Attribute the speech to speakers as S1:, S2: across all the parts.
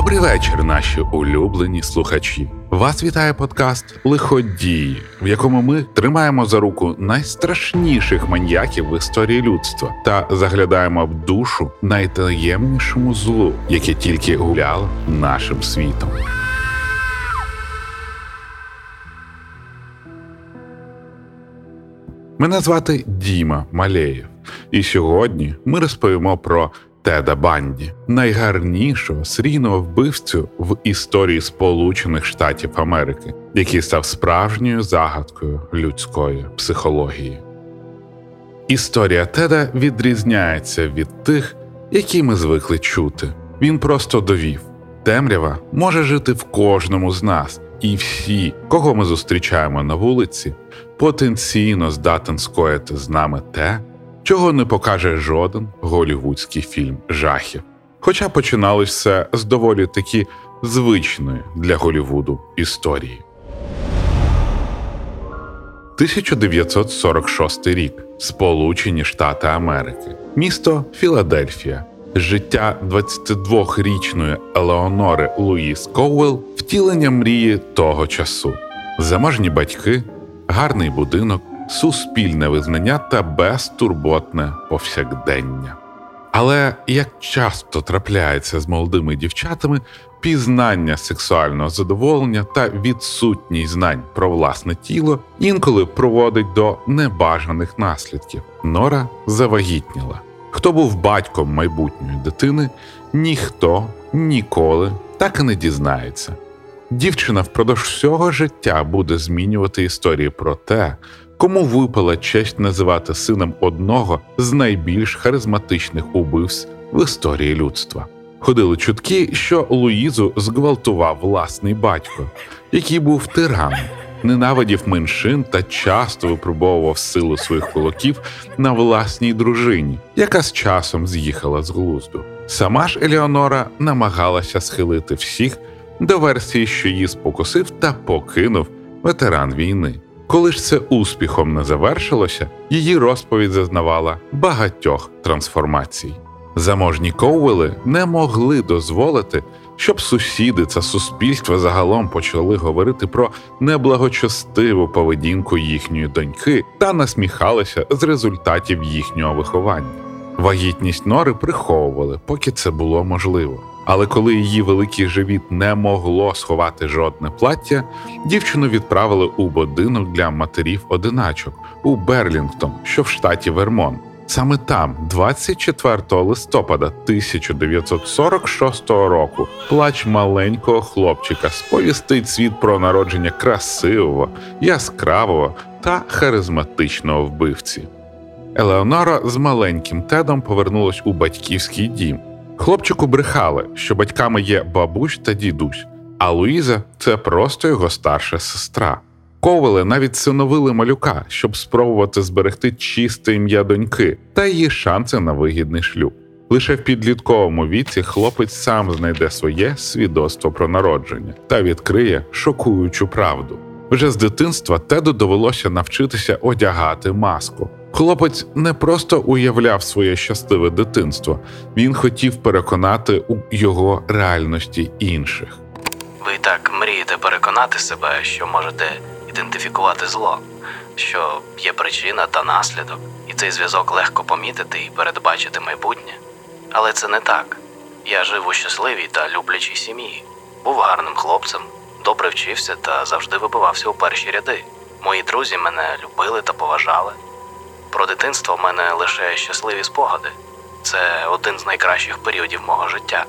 S1: Добрий вечір, наші улюблені слухачі. Вас вітає подкаст Лиходії, в якому ми тримаємо за руку найстрашніших маньяків в історії людства та заглядаємо в душу найтаємнішому злу, яке тільки гуляло нашим світом. Мене звати Діма Малеєв, і сьогодні ми розповімо про Теда Банді, найгарнішого серійного вбивцю в історії Сполучених Штатів Америки, який став справжньою загадкою людської психології. Історія Теда відрізняється від тих, які ми звикли чути. Він просто довів: темрява може жити в кожному з нас, і всі, кого ми зустрічаємо на вулиці, потенційно здатен скоїти з нами те, чого не покаже жоден голівудський фільм жахів. Хоча починалось все з доволі таки звичної для Голівуду історії. 1946 рік Сполучені Штати Америки, місто Філадельфія. Життя 22-річної Елеонори Луїс Коуел втілення мрії того часу, заможні батьки, гарний будинок, суспільне визнання та безтурботне повсякдення. Але як часто трапляється з молодими дівчатами, пізнання сексуального задоволення та відсутність знань про власне тіло інколи проводить до небажаних наслідків. Нора завагітніла. Хто був батьком майбутньої дитини, ніхто ніколи так і не дізнається. Дівчина впродовж всього життя буде змінювати історії про те, кому випала честь називати сином одного з найбільш харизматичних убивць в історії людства. Ходили чутки, що Луїзу зґвалтував власний батько, який був тираном, ненавидів меншин та часто випробовував силу своїх кулаків на власній дружині, яка з часом з'їхала з глузду. Сама ж Еліонора намагалася схилити всіх до версії, що її спокусив та покинув ветеран війни. Коли ж це успіхом не завершилося, її розповідь зазнавала багатьох трансформацій. Заможні Коуели не могли дозволити, щоб сусіди та суспільство загалом почали говорити про неблагочестиву поведінку їхньої доньки та насміхалися з результатів їхнього виховання. Вагітність нори приховували, поки це було можливо. Але коли її великий живіт не могло сховати жодне плаття, дівчину відправили у будинок для матерів-одиначок у Берлінгтон, що в штаті Вермон. Саме там, 24 листопада 1946 року, плач маленького хлопчика сповістить світ про народження красивого, яскравого та харизматичного вбивці. Елеонора з маленьким тедом повернулась у батьківський дім. Хлопчику брехали, що батьками є бабусь та дідусь, а Луїза це просто його старша сестра. Ковали навіть синовили малюка, щоб спробувати зберегти чисте ім'я доньки та її шанси на вигідний шлюб. Лише в підлітковому віці хлопець сам знайде своє свідоцтво про народження та відкриє шокуючу правду. Вже з дитинства Теду довелося навчитися одягати маску. Хлопець не просто уявляв своє щасливе дитинство, він хотів переконати у його реальності інших.
S2: Ви так мрієте переконати себе, що можете ідентифікувати зло, що є причина та наслідок, і цей зв'язок легко помітити і передбачити майбутнє. Але це не так. Я жив у щасливій та люблячій сім'ї, був гарним хлопцем, добре вчився та завжди вибивався у перші ряди. Мої друзі мене любили та поважали. Про дитинство в мене лише щасливі спогади. Це один з найкращих періодів мого життя.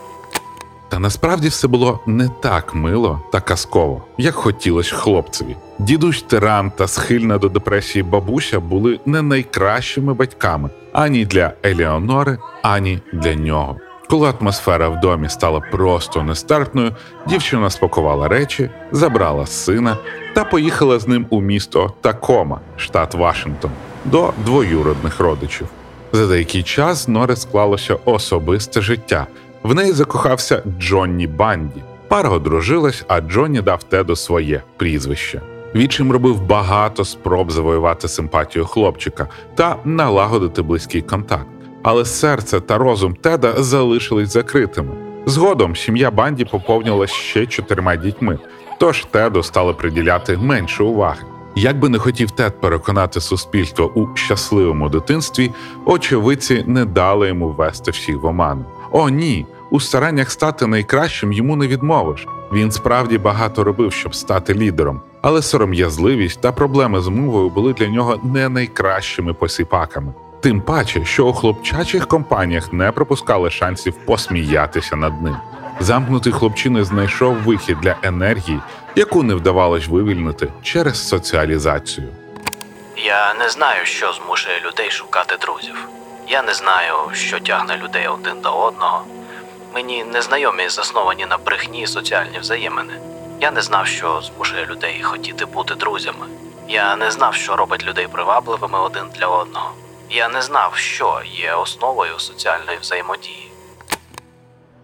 S1: Та насправді все було не так мило та казково, як хотілося хлопцеві. Дідусь тиран та схильна до депресії бабуся були не найкращими батьками ані для Еліонори, ані для нього. Коли атмосфера в домі стала просто нестерпною, дівчина спакувала речі, забрала сина та поїхала з ним у місто Такома, штат Вашингтон, до двоюродних родичів. За деякий час Нори склалося особисте життя. В неї закохався Джонні Банді. Пара одружилась, а Джонні дав Теду своє прізвище. Вічим робив багато спроб завоювати симпатію хлопчика та налагодити близький контакт. Але серце та розум Теда залишились закритими. Згодом сім'я банді поповнилась ще чотирма дітьми, тож Теду стали приділяти менше уваги. Як би не хотів Тед переконати суспільство у щасливому дитинстві, очевидці не дали йому ввести всіх в оману. О, ні, у стараннях стати найкращим йому не відмовиш. Він справді багато робив, щоб стати лідером, але сором'язливість та проблеми з мовою були для нього не найкращими посіпаками. Тим паче, що у хлопчачих компаніях не пропускали шансів посміятися над ним. Замкнутий хлопчина знайшов вихід для енергії, яку не вдавалось вивільнити через соціалізацію.
S2: Я не знаю, що змушує людей шукати друзів. Я не знаю, що тягне людей один до одного. Мені незнайомі засновані на брехні соціальні взаємини. Я не знав, що змушує людей хотіти бути друзями. Я не знав, що робить людей привабливими один для одного. Я не знав, що є основою соціальної взаємодії.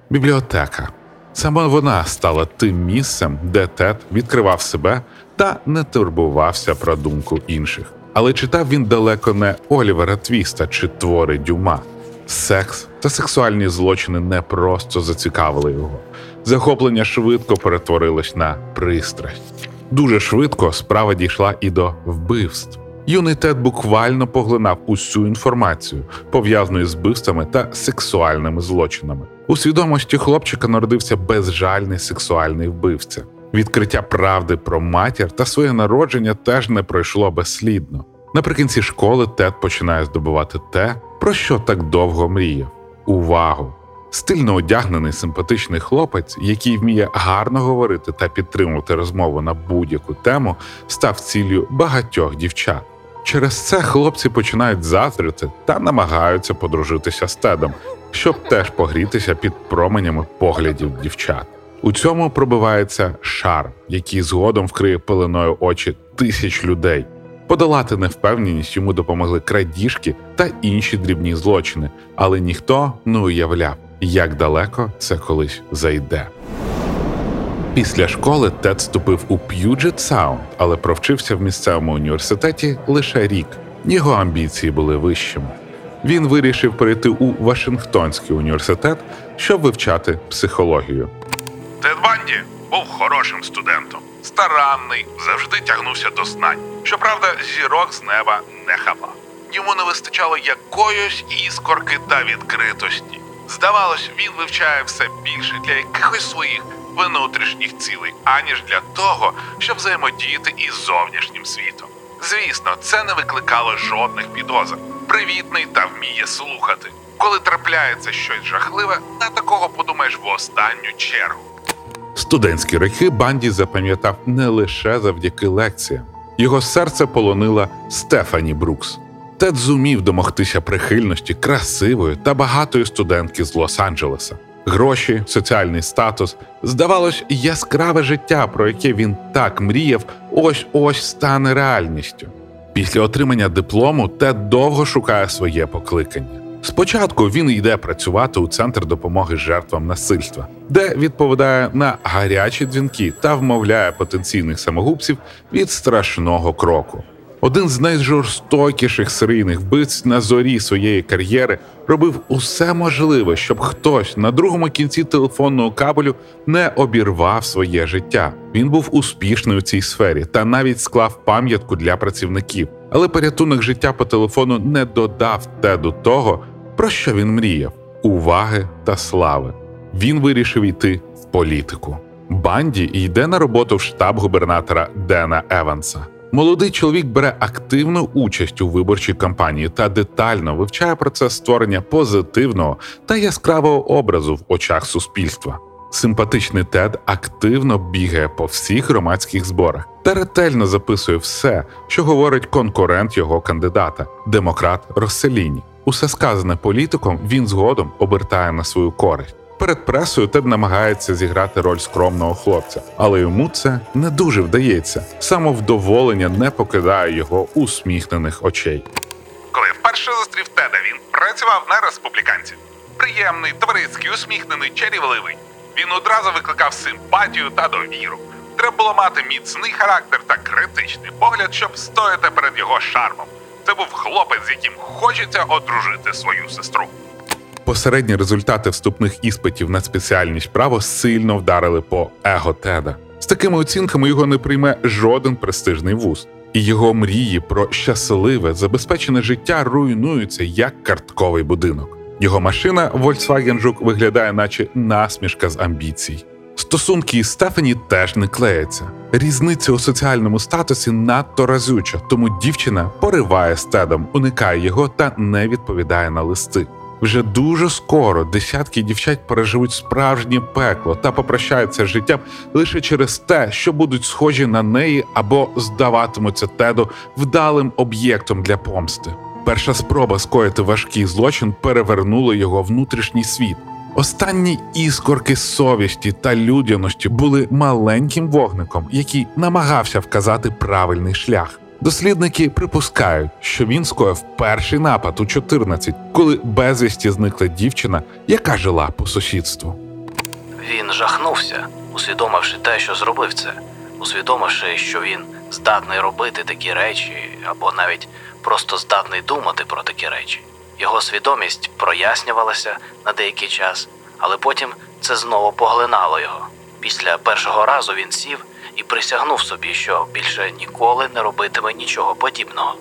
S1: Бібліотека. Саме вона стала тим місцем, де Тед відкривав себе та не турбувався про думку інших. Але читав він далеко не Олівера Твіста чи твори Дюма. Секс та сексуальні злочини не просто зацікавили його. Захоплення швидко перетворилось на пристрасть. Дуже швидко справа дійшла і до вбивств. Юний Тед буквально поглинав усю інформацію, пов'язану з вбивствами та сексуальними злочинами. У свідомості хлопчика народився безжальний сексуальний вбивця. Відкриття правди про матір та своє народження теж не пройшло безслідно. Наприкінці школи Тед починає здобувати те, про що так довго мріяв увагу. Стильно одягнений симпатичний хлопець, який вміє гарно говорити та підтримувати розмову на будь-яку тему, став ціллю багатьох дівчат. Через це хлопці починають заздрити та намагаються подружитися з Тедом, щоб теж погрітися під променями поглядів дівчат. У цьому пробивається шар, який згодом вкриє пеленою очі тисяч людей. Подолати невпевненість йому допомогли крадіжки та інші дрібні злочини, але ніхто не уявляв, як далеко це колись зайде. Після школи Тед вступив у Puget Sound, але провчився в місцевому університеті лише рік. Його амбіції були вищими. Він вирішив перейти у Вашингтонський університет, щоб вивчати психологію.
S3: Тед Банді був хорошим студентом, старанний, завжди тягнувся до знань. Щоправда, зірок з неба не хапав. Йому не вистачало якоїсь іскорки та відкритості. Здавалось, він вивчає все більше для якихось своїх внутрішніх цілей, аніж для того, щоб взаємодіяти із зовнішнім світом. Звісно, це не викликало жодних підозр. Привітний та вміє слухати. Коли трапляється щось жахливе, на такого подумаєш в останню чергу.
S1: Студентські роки Банді запам'ятав не лише завдяки лекціям. Його серце полонила Стефані Брукс. Тед зумів домогтися прихильності красивої та багатої студентки з Лос-Анджелеса. Гроші, соціальний статус, здавалось, яскраве життя, про яке він так мріяв, ось ось стане реальністю. Після отримання диплому Тед довго шукає своє покликання. Спочатку він йде працювати у центр допомоги жертвам насильства, де відповідає на гарячі дзвінки та вмовляє потенційних самогубців від страшного кроку. Один з найжорстокіших серійних вбивць на зорі своєї кар'єри робив усе можливе, щоб хтось на другому кінці телефонного кабелю не обірвав своє життя. Він був успішний у цій сфері та навіть склав пам'ятку для працівників. Але порятунок життя по телефону не додав Теду того, про що він мріяв уваги та слави. Він вирішив йти в політику. Банді йде на роботу в штаб губернатора Дена Еванса. Молодий чоловік бере активну участь у виборчій кампанії та детально вивчає процес створення позитивного та яскравого образу в очах суспільства. Симпатичний Тед активно бігає по всіх громадських зборах та ретельно записує все, що говорить конкурент його кандидата, демократ Росселіні. Усе сказане політиком він згодом обертає на свою користь. Перед пресою Тед намагається зіграти роль скромного хлопця, але йому це не дуже вдається. Самовдоволення не покидає його усміхнених очей.
S3: Коли вперше зустрів Теда, він працював на республіканців. Приємний, товариський, усміхнений, чарівливий. Він одразу викликав симпатію та довіру. Треба було мати міцний характер та критичний погляд, щоб стояти перед його шармом. Це був хлопець, з яким хочеться одружити свою сестру.
S1: Посередні результати вступних іспитів на спеціальність право сильно вдарили по его Теда. З такими оцінками його не прийме жоден престижний вуз, і його мрії про щасливе, забезпечене життя руйнуються як картковий будинок. Його машина Volkswagen Жук виглядає, наче насмішка з амбіцій. Стосунки із Стефані теж не клеяться. Різниця у соціальному статусі надто разюча, тому дівчина пориває з Тедом, уникає його та не відповідає на листи. Вже дуже скоро десятки дівчат переживуть справжнє пекло та попрощаються з життям лише через те, що будуть схожі на неї або здаватимуться Теду вдалим об'єктом для помсти. Перша спроба скоїти важкий злочин перевернула його внутрішній світ. Останні іскорки совісті та людяності були маленьким вогником, який намагався вказати правильний шлях. Дослідники припускають, що він скоїв перший напад у 14, коли безвісті зникла дівчина, яка жила по сусідству.
S2: Він жахнувся, усвідомивши те, що зробив це, усвідомивши, що він здатний робити такі речі, або навіть просто здатний думати про такі речі. Його свідомість прояснювалася на деякий час, але потім це знову поглинало його. Після першого разу він сів і присягнув собі, що більше ніколи не робитиме нічого подібного.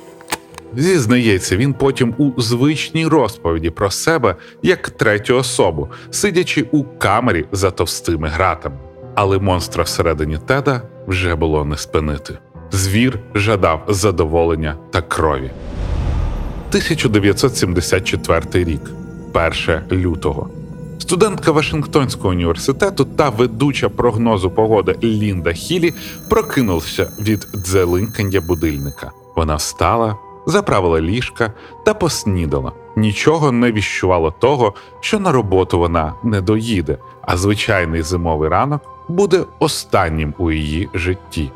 S1: Зізнається, він потім у звичній розповіді про себе як третю особу, сидячи у камері за товстими гратами. Але монстра всередині Теда вже було не спинити. Звір жадав задоволення та крові. 1974 рік, 1 лютого. Студентка Вашингтонського університету та ведуча прогнозу погоди Лінда Хілі прокинулася від дзелинкання будильника. Вона встала, заправила ліжка та поснідала. Нічого не віщувало того, що на роботу вона не доїде, а звичайний зимовий ранок буде останнім у її житті.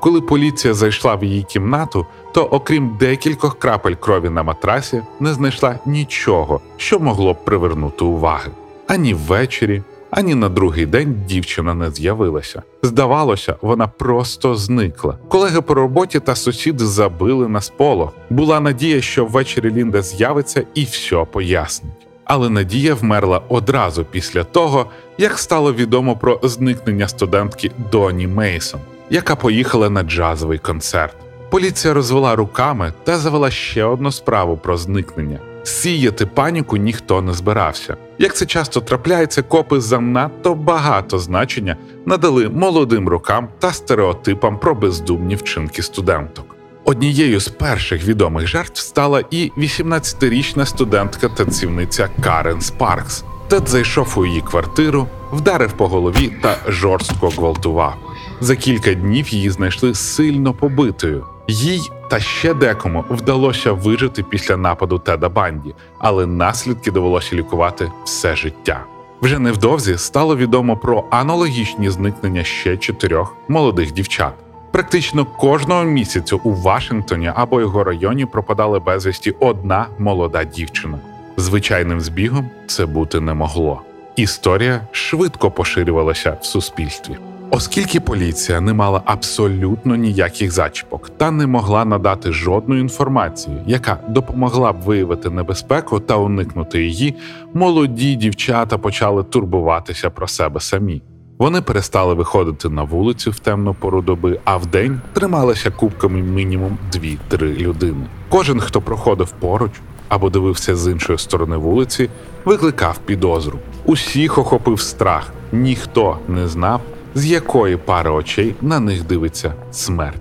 S1: Коли поліція зайшла в її кімнату, то окрім декількох крапель крові на матрасі, не знайшла нічого, що могло б привернути уваги. Ані ввечері, ані на другий день дівчина не з'явилася. Здавалося, вона просто зникла. Колеги по роботі та сусіди забили на сполох. Була надія, що ввечері Лінда з'явиться і все пояснить. Але надія вмерла одразу після того, як стало відомо про зникнення студентки Доні Мейсон, яка поїхала на джазовий концерт. Поліція розвела руками та завела ще одну справу про зникнення. Сіяти паніку ніхто не збирався. Як це часто трапляється, копи занадто багато значення надали молодим рукам та стереотипам про бездумні вчинки студенток. Однією з перших відомих жертв стала і 18-річна студентка танцівниця Карен Спаркс. Тед зайшов у її квартиру, вдарив по голові та жорстко гвалтував. За кілька днів її знайшли сильно побитою. Їй та ще декому вдалося вижити після нападу Теда Банді, але наслідки довелося лікувати все життя. Вже невдовзі стало відомо про аналогічні зникнення ще чотирьох молодих дівчат. Практично кожного місяцю у Вашингтоні або його районі пропадала безвісті одна молода дівчина. Звичайним збігом це бути не могло. Історія швидко поширювалася в суспільстві. Оскільки поліція не мала абсолютно ніяких зачіпок та не могла надати жодної інформації, яка допомогла б виявити небезпеку та уникнути її, молоді дівчата почали турбуватися про себе самі. Вони перестали виходити на вулицю в темну пору доби, а вдень трималися кубками мінімум 2-3 людини. Кожен, хто проходив поруч або дивився з іншої сторони вулиці, викликав підозру. Усіх охопив страх, ніхто не знав, з якої пари очей на них дивиться смерть.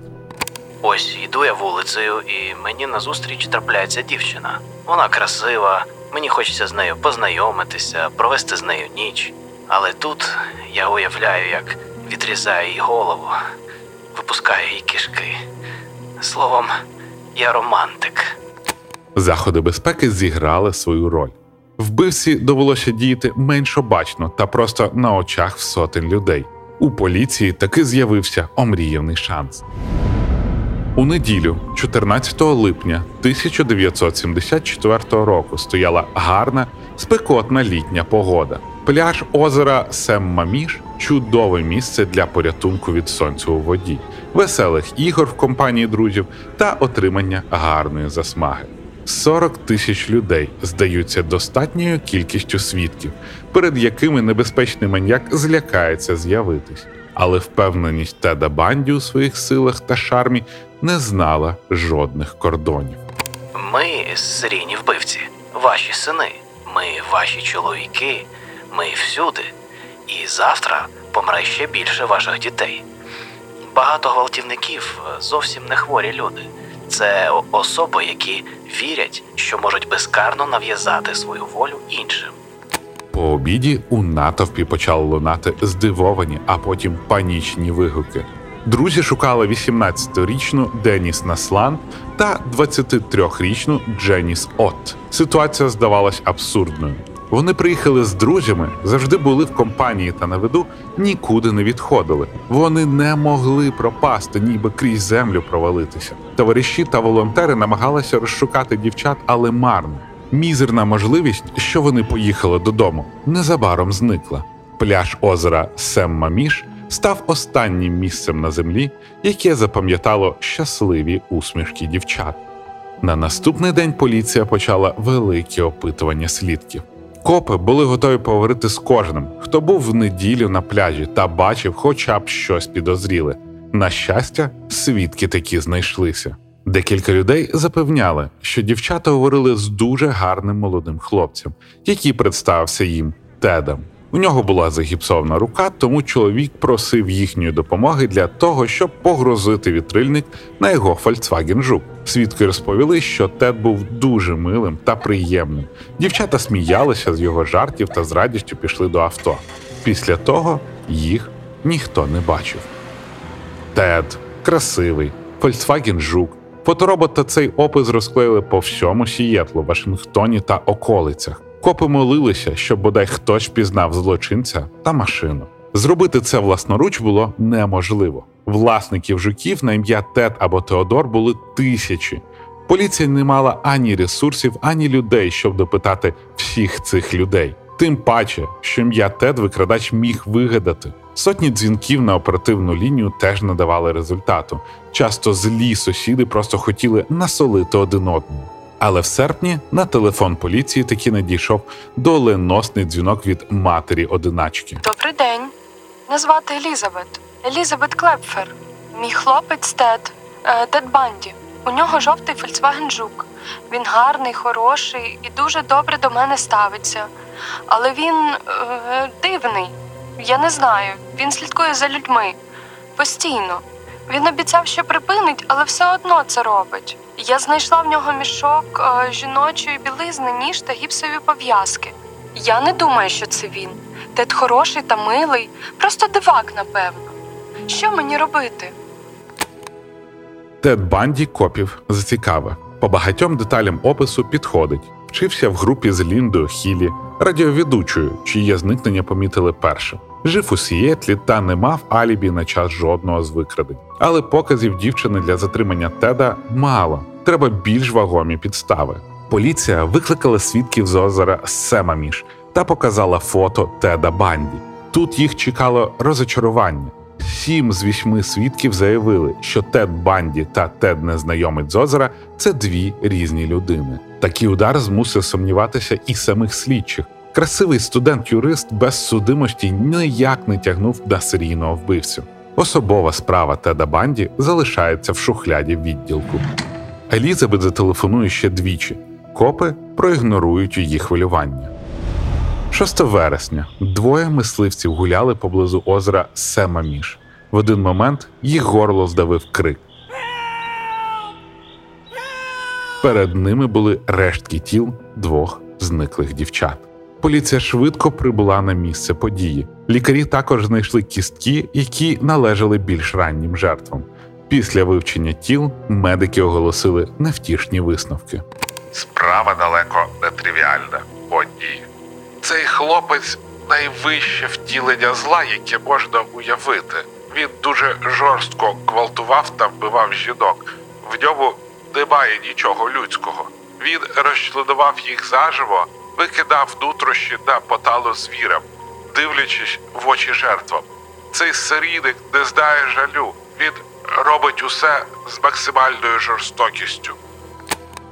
S2: Ось йду я вулицею, і мені назустріч трапляється дівчина. Вона красива, мені хочеться з нею познайомитися, провести з нею ніч. Але тут я уявляю, як відрізаю їй голову, випускаю їй кишки. Словом, я романтик.
S1: Заходи безпеки зіграли свою роль. Вбивці довелося діяти менш обачно та просто на очах в сотень людей. У поліції таки з'явився омріяний шанс. У неділю, 14 липня 1974 року, стояла гарна, спекотна літня погода. Пляж озера Семмаміш чудове місце для порятунку від сонця у воді, веселих ігор в компанії друзів та отримання гарної засмаги. 40 тисяч людей здаються достатньою кількістю свідків, перед якими небезпечний маньяк злякається з'явитись. Але впевненість Теда Банді у своїх силах та шармі не знала жодних кордонів.
S2: Ми серійні вбивці, ваші сини, ми ваші чоловіки, ми всюди. І завтра помре ще більше ваших дітей. Багато гвалтівників е, зовсім не хворі люди. Це особи, які вірять, що можуть безкарно нав'язати свою волю іншим.
S1: По обіді у натовпі почали лунати здивовані, а потім панічні вигуки. Друзі шукали 18-річну Деніс Наслан та 23-річну Дженіс От. Ситуація здавалась абсурдною. Вони приїхали з друзями, завжди були в компанії та на виду, нікуди не відходили. Вони не могли пропасти, ніби крізь землю провалитися. Товариші та волонтери намагалися розшукати дівчат, але марно. Мізерна можливість, що вони поїхали додому, незабаром зникла. Пляж озера Семмаміш став останнім місцем на землі, яке запам'ятало щасливі усмішки дівчат. На наступний день поліція почала велике опитування свідків. Копи були готові поговорити з кожним, хто був в неділю на пляжі та бачив хоча б щось підозріле. На щастя, свідки такі знайшлися. Декілька людей запевняли, що дівчата говорили з дуже гарним молодим хлопцем, який представився їм Тедом. У нього була загіпсована рука, тому чоловік просив їхньої допомоги для того, щоб погрозити вітрильник на його Volkswagen Жук. Свідки розповіли, що Тед був дуже милим та приємним. Дівчата сміялися з його жартів та з радістю пішли до авто. Після того їх ніхто не бачив. Тед, красивий, Volkswagen Жук. Фоторобот та цей опис розклеїли по всьому Сієтлу, Вашингтоні та околицях. Копи молилися, щоб бодай хтось пізнав злочинця та машину. Зробити це власноруч було неможливо. Власників жуків на ім'я Тед або Теодор були тисячі. Поліція не мала ані ресурсів, ані людей, щоб допитати всіх цих людей. Тим паче, що ім'я Тед викрадач міг вигадати. Сотні дзвінків на оперативну лінію теж не давали результату. Часто злі сусіди просто хотіли насолити один одному. Але в серпні на телефон поліції таки надійшов доленосний дзвінок від матері одиначки.
S4: Добрий день. Мене звати Елізабет. Елізабет Клепфер. Мій хлопець Тед. Е, Тед Банді. У нього жовтий Volkswagen Жук. Він гарний, хороший і дуже добре до мене ставиться. Але він е, дивний. Я не знаю. Він слідкує за людьми. Постійно. Він обіцяв, що припинить, але все одно це робить. Я знайшла в нього мішок е, жіночої білизни, ніж та гіпсові пов'язки. Я не думаю, що це він. Тед хороший та милий, просто дивак, напевно. Що мені робити?
S1: Тед Банді копів зацікавив. По багатьом деталям опису підходить. Вчився в групі з Ліндою Хілі, радіоведучою, чиє зникнення помітили перше. Жив у Сієтлі та не мав алібі на час жодного з викрадень. Але показів дівчини для затримання Теда мало. Треба більш вагомі підстави. Поліція викликала свідків з озера Семаміш та показала фото Теда Банді. Тут їх чекало розочарування. Сім з вісьми свідків заявили, що Тед Банді та Тед Незнайомець з озера це дві різні людини. Такий удар змусив сумніватися і самих слідчих. Красивий студент-юрист без судимості ніяк не тягнув на серійного вбивцю. Особова справа Теда Банді залишається в шухляді відділку. Елізабет зателефонує ще двічі. Копи проігнорують її хвилювання. 6 вересня двоє мисливців гуляли поблизу озера Семаміш. В один момент їх горло здавив крик. Перед ними були рештки тіл двох зниклих дівчат. Поліція швидко прибула на місце події. Лікарі також знайшли кістки, які належали більш раннім жертвам. Після вивчення тіл медики оголосили невтішні висновки.
S3: Справа далеко не тривіальна. Одні. Цей хлопець найвище втілення зла, яке можна уявити. Він дуже жорстко гвалтував та вбивав жінок. В ньому немає нічого людського. Він розчленував їх заживо, викидав нутрощі на поталу звірам, дивлячись в очі жертвам. Цей серійник не знає жалю. Він робить усе з максимальною жорстокістю.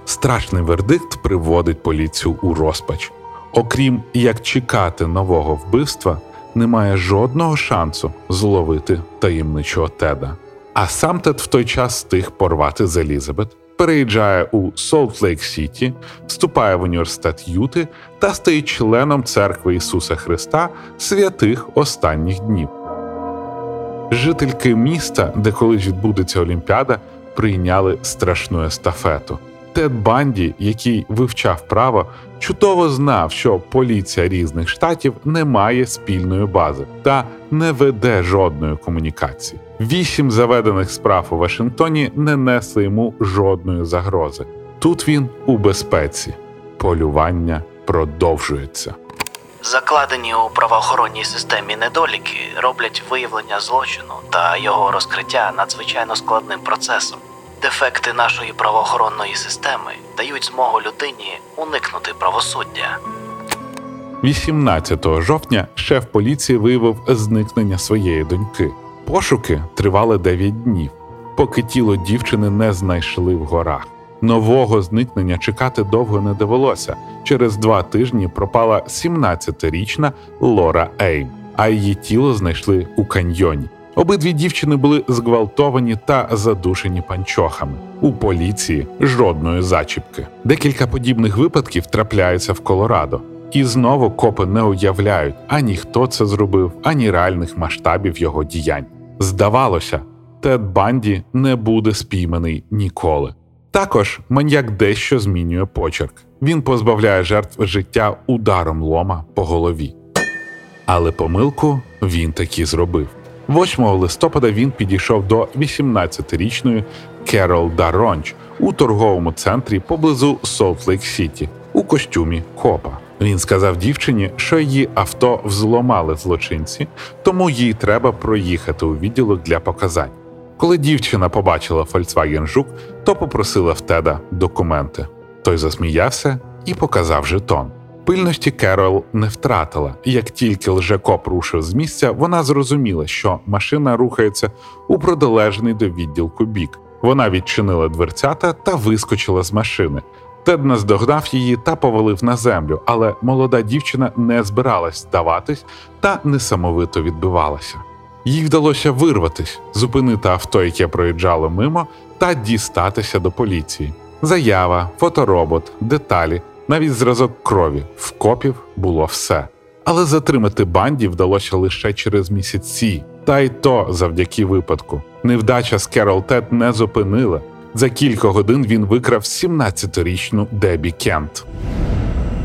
S1: Страшний вердикт приводить поліцію у розпач. Окрім як чекати нового вбивства, немає жодного шансу зловити таємничого Теда. А сам Тед в той час встиг порвати з Елізабет, переїжджає у Солт-Лейк Сіті, вступає в університет Юти та стає членом церкви Ісуса Христа святих останніх днів. Жительки міста, де колись відбудеться Олімпіада, прийняли страшну естафету. Тед Банді, який вивчав право, чудово знав, що поліція різних штатів не має спільної бази та не веде жодної комунікації. Вісім заведених справ у Вашингтоні не несли йому жодної загрози. Тут він у безпеці. Полювання продовжується.
S2: Закладені у правоохоронній системі недоліки роблять виявлення злочину та його розкриття надзвичайно складним процесом. Дефекти нашої правоохоронної системи дають змогу людині уникнути правосуддя.
S1: 18 жовтня шеф поліції виявив зникнення своєї доньки. Пошуки тривали 9 днів, поки тіло дівчини не знайшли в горах. Нового зникнення чекати довго не довелося. Через два тижні пропала 17-річна Лора Ейм, а її тіло знайшли у каньйоні. Обидві дівчини були зґвалтовані та задушені панчохами. У поліції жодної зачіпки. Декілька подібних випадків трапляються в Колорадо. І знову копи не уявляють ані хто це зробив, ані реальних масштабів його діянь. Здавалося, Тед Банді не буде спійманий ніколи. Також маньяк дещо змінює почерк. Він позбавляє жертв життя ударом лома по голові. Але помилку він таки зробив. 8 листопада він підійшов до 18-річної Керол Даронч у торговому центрі поблизу Солт-Лейк Сіті у костюмі копа. Він сказав дівчині, що її авто взломали злочинці, тому їй треба проїхати у відділок для показань. Коли дівчина побачила Volkswagen Жук, то попросила в Теда документи. Той засміявся і показав жетон. Пильності Керол не втратила, як тільки лжекоп рушив з місця, вона зрозуміла, що машина рухається у протилежний до відділку бік. Вона відчинила дверцята та вискочила з машини. Тед наздогнав її та повалив на землю, але молода дівчина не збиралась здаватись та несамовито відбивалася. Їй вдалося вирватись, зупинити авто, яке проїжджало мимо, та дістатися до поліції. Заява, фоторобот, деталі, навіть зразок крові в копів було все. Але затримати банді вдалося лише через місяці, та й то завдяки випадку. Невдача з Керол Тед не зупинила. За кілька годин він викрав 17-річну Дебі Кент.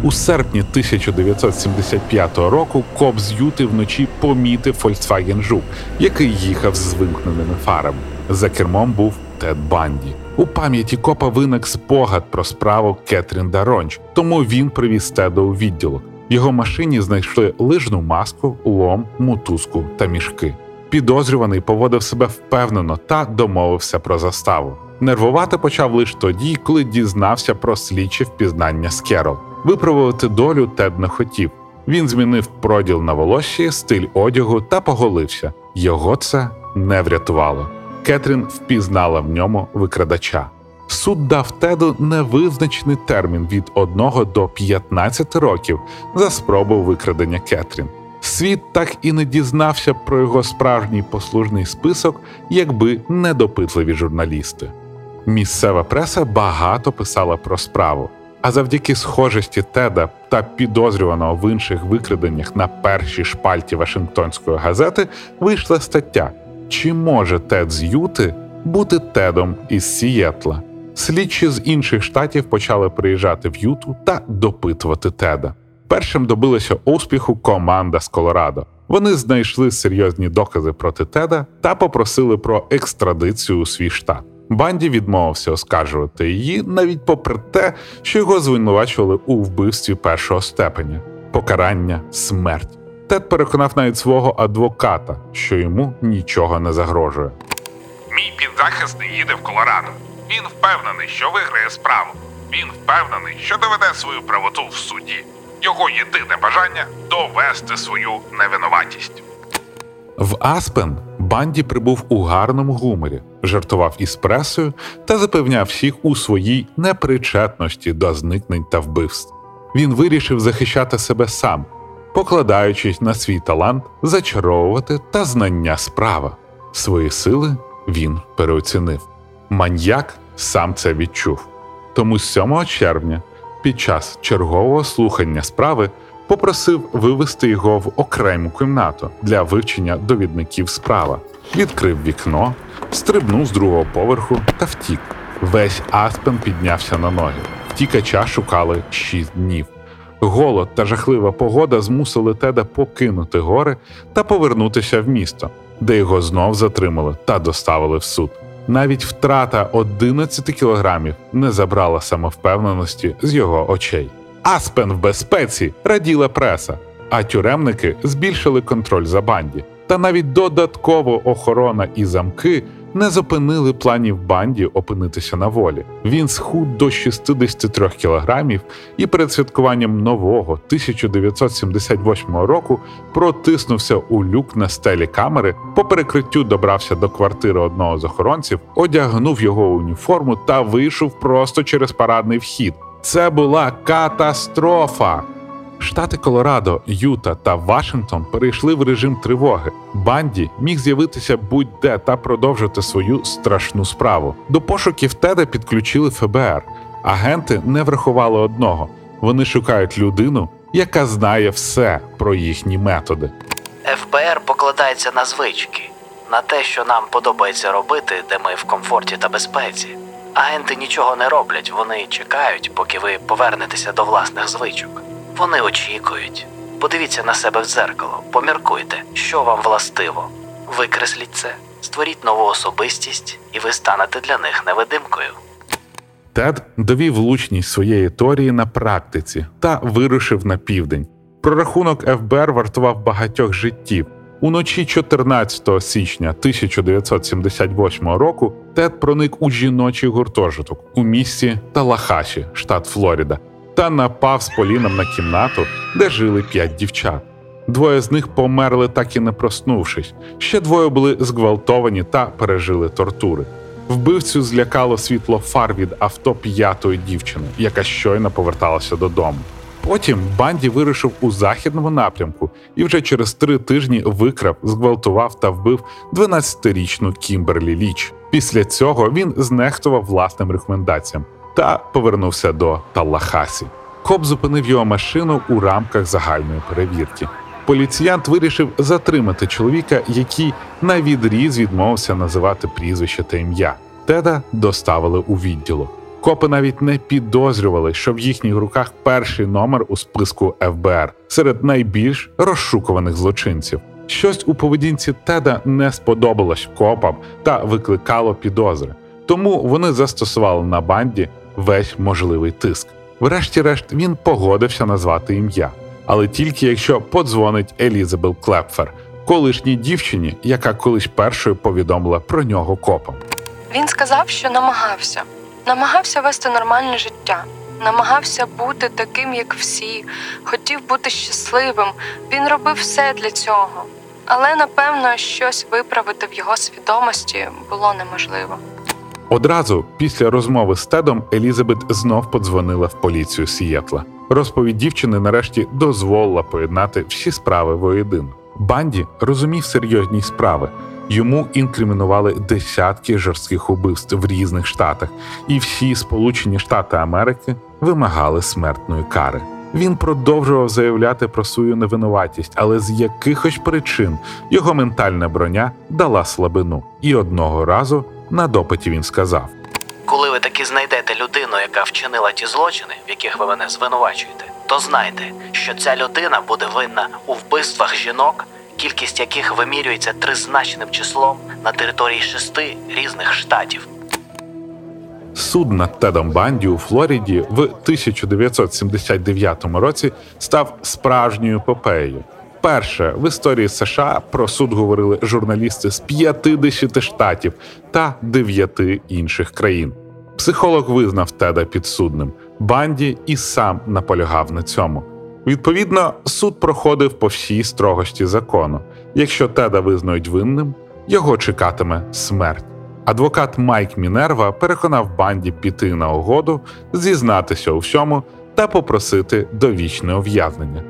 S1: У серпні 1975 року коп з Юти вночі помітив Volkswagen Жук, який їхав з вимкненими фарами. За кермом був Тед Банді. У пам'яті копа виник спогад про справу Кетрін Даронч, тому він привіз Теда у відділок. Його машині знайшли лижну маску, лом, мотузку та мішки. Підозрюваний поводив себе впевнено та домовився про заставу. Нервувати почав лише тоді, коли дізнався про слідче впізнання з Керол. Виправити долю Тед не хотів. Він змінив проділ на волосі, стиль одягу та поголився. Його це не врятувало. Кетрін впізнала в ньому викрадача. Суд дав Теду невизначений термін від 1 до 15 років за спробу викрадення Кетрін. Світ так і не дізнався про його справжній послужний список, якби не допитливі журналісти. Місцева преса багато писала про справу, а завдяки схожості Теда та підозрюваного в інших викраденнях на першій шпальті Вашингтонської газети вийшла стаття: Чи може Тед з Юти бути Тедом із Сієтла? Слідчі з інших штатів почали приїжджати в Юту та допитувати Теда. Першим добилася успіху команда з Колорадо. Вони знайшли серйозні докази проти Теда та попросили про екстрадицію у свій штат. Банді відмовився оскаржувати її, навіть попри те, що його звинувачували у вбивстві першого степеня, покарання, смерть. Тед переконав навіть свого адвоката, що йому нічого не загрожує.
S3: Мій підзахисний їде в Колорадо. Він впевнений, що виграє справу. Він впевнений, що доведе свою правоту в суді. Його єдине бажання довести свою невинуватість.
S1: В Аспен Банді прибув у гарному гуморі, жартував із пресою та запевняв всіх у своїй непричетності до зникнень та вбивств. Він вирішив захищати себе сам, покладаючись на свій талант зачаровувати та знання справа. Свої сили він переоцінив. Маньяк сам це відчув. Тому 7 червня, під час чергового слухання справи, попросив вивести його в окрему кімнату для вивчення довідників справа, відкрив вікно, стрибнув з другого поверху та втік. Весь Аспен піднявся на ноги. Втікача шукали шість днів. Голод та жахлива погода змусили Теда покинути гори та повернутися в місто, де його знов затримали та доставили в суд. Навіть втрата 11 кілограмів не забрала самовпевненості з його очей. Аспен в безпеці раділа преса, а тюремники збільшили контроль за банді. Та навіть додатково охорона і замки не зупинили планів банді опинитися на волі. Він схуд до 63 кілограмів і перед святкуванням нового 1978 року протиснувся у люк на стелі камери, по перекриттю добрався до квартири одного з охоронців, одягнув його уніформу та вийшов просто через парадний вхід. Це була катастрофа. Штати Колорадо, Юта та Вашингтон перейшли в режим тривоги. Банді міг з'явитися будь-де та продовжити свою страшну справу. До пошуків Теда підключили ФБР. Агенти не врахували одного: вони шукають людину, яка знає все про їхні методи.
S2: ФБР покладається на звички, на те, що нам подобається робити, де ми в комфорті та безпеці. Агенти нічого не роблять, вони чекають, поки ви повернетеся до власних звичок. Вони очікують. Подивіться на себе в дзеркало, поміркуйте, що вам властиво. Викресліть це, створіть нову особистість, і ви станете для них невидимкою.
S1: Тед довів влучність своєї теорії на практиці та вирушив на південь. Прорахунок ФБР вартував багатьох життів. Уночі 14 січня 1978 року Тед проник у жіночий гуртожиток у місті Талахаші, штат Флорида, та напав з поліном на кімнату, де жили п'ять дівчат. Двоє з них померли, так і не проснувшись. Ще двоє були зґвалтовані та пережили тортури. Вбивцю злякало світло фар від авто п'ятої дівчини, яка щойно поверталася додому. Потім банді вирушив у західному напрямку і вже через три тижні викрав, зґвалтував та вбив 12-річну Кімберлі Ліч. Після цього він знехтував власним рекомендаціям та повернувся до Таллахасі. Коп зупинив його машину у рамках загальної перевірки. Поліціянт вирішив затримати чоловіка, який на відріз відмовився називати прізвище та ім'я. Теда доставили у відділок. Копи навіть не підозрювали, що в їхніх руках перший номер у списку ФБР серед найбільш розшукуваних злочинців. Щось у поведінці Теда не сподобалось копам та викликало підозри. Тому вони застосували на банді весь можливий тиск. Врешті-решт він погодився назвати ім'я, але тільки якщо подзвонить Елізабет Клепфер, колишній дівчині, яка колись першою повідомила про нього копам.
S4: Він сказав, що намагався. Намагався вести нормальне життя, намагався бути таким, як всі, хотів бути щасливим. Він робив все для цього. Але напевно щось виправити в його свідомості було неможливо.
S1: Одразу після розмови з Тедом Елізабет знов подзвонила в поліцію Сієтла. Розповідь дівчини нарешті дозволила поєднати всі справи воєдино. Банді розумів серйозні справи. Йому інкримінували десятки жорстких убивств в різних штатах, і всі Сполучені Штати Америки вимагали смертної кари. Він продовжував заявляти про свою невинуватість, але з якихось причин його ментальна броня дала слабину. І одного разу на допиті він сказав:
S2: Коли ви таки знайдете людину, яка вчинила ті злочини, в яких ви мене звинувачуєте, то знайте, що ця людина буде винна у вбивствах жінок, кількість яких вимірюється тризначним числом на території шести різних штатів.
S1: Суд над Тедом Банді у Флориді в 1979 році став справжньою епопеєю. Перше в історії США про суд говорили журналісти з 50 штатів та 9 інших країн. Психолог визнав Теда підсудним. Банді і сам наполягав на цьому. Відповідно, суд проходив по всій строгості закону. Якщо Теда визнають винним, його чекатиме смерть. Адвокат Майк Мінерва переконав банді піти на угоду, зізнатися у всьому та попросити довічне ув'язнення.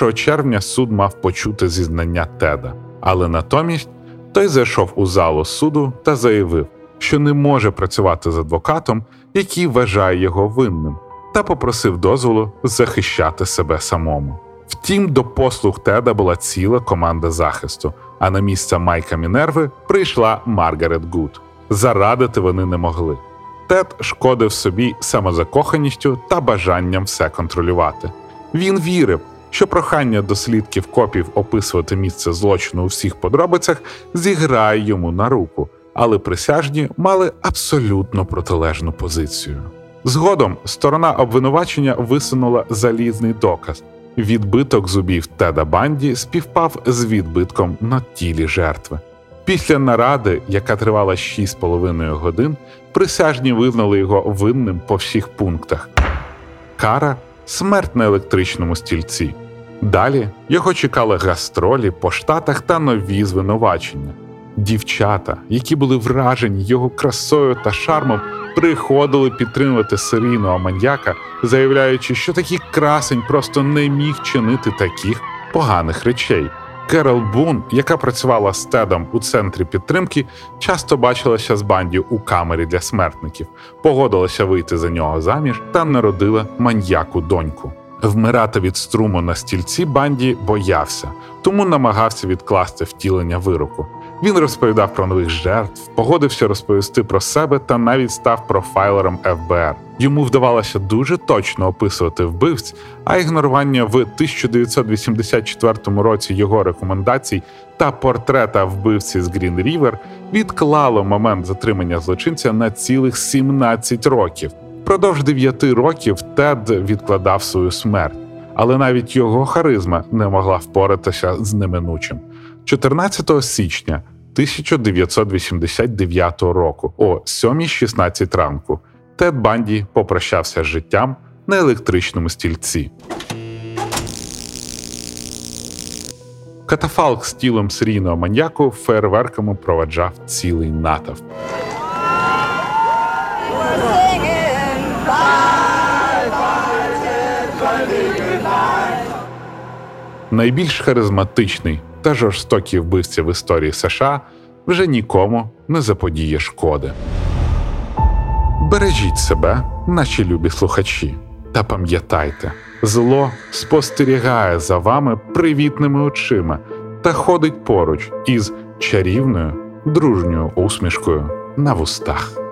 S1: 1 червня суд мав почути зізнання Теда, але натомість той зайшов у залу суду та заявив, що не може працювати з адвокатом, який вважає його винним, та попросив дозволу захищати себе самому. Втім, до послуг Теда була ціла команда захисту, а на місце Майка Мінерви прийшла Маргарет Гуд. Зарадити вони не могли. Тед шкодив собі самозакоханістю та бажанням все контролювати. Він вірив, що прохання дослідків копів описувати місце злочину у всіх подробицях зіграє йому на руку, але присяжні мали абсолютно протилежну позицію. Згодом сторона обвинувачення висунула залізний доказ. Відбиток зубів Теда Банді співпав з відбитком на тілі жертви. Після наради, яка тривала 6,5 годин, присяжні визнали його винним по всіх пунктах. Кара смерть на електричному стільці. Далі його чекали гастролі по штатах та нові звинувачення. Дівчата, які були вражені його красою та шармом, приходили підтримувати серійного маньяка, заявляючи, що такий красень просто не міг чинити таких поганих речей. Керол Бун, яка працювала з Тедом у центрі підтримки, часто бачилася з банді у камері для смертників, погодилася вийти за нього заміж та народила маньяку доньку. Вмирати від струму на стільці банді боявся, тому намагався відкласти втілення вироку. Він розповідав про нових жертв, погодився розповісти про себе та навіть став профайлером ФБР. Йому вдавалося дуже точно описувати вбивць, а ігнорування в 1984 році його рекомендацій та портрета вбивці з Грін Рівер відклало момент затримання злочинця на цілих 17 років. Впродовж 9 років Тед відкладав свою смерть, але навіть його харизма не могла впоратися з неминучим. 14 січня 1989 року о 7.16 ранку Тед Банді попрощався з життям на електричному стільці. Катафалк з тілом серійного маньяку фейерверками проведжав цілий натовп. Найбільш харизматичний та жорстокий вбивця в історії США вже нікому не заподіє шкоди. Бережіть себе, наші любі слухачі, та пам'ятайте, зло спостерігає за вами привітними очима та ходить поруч із чарівною дружньою усмішкою на вустах.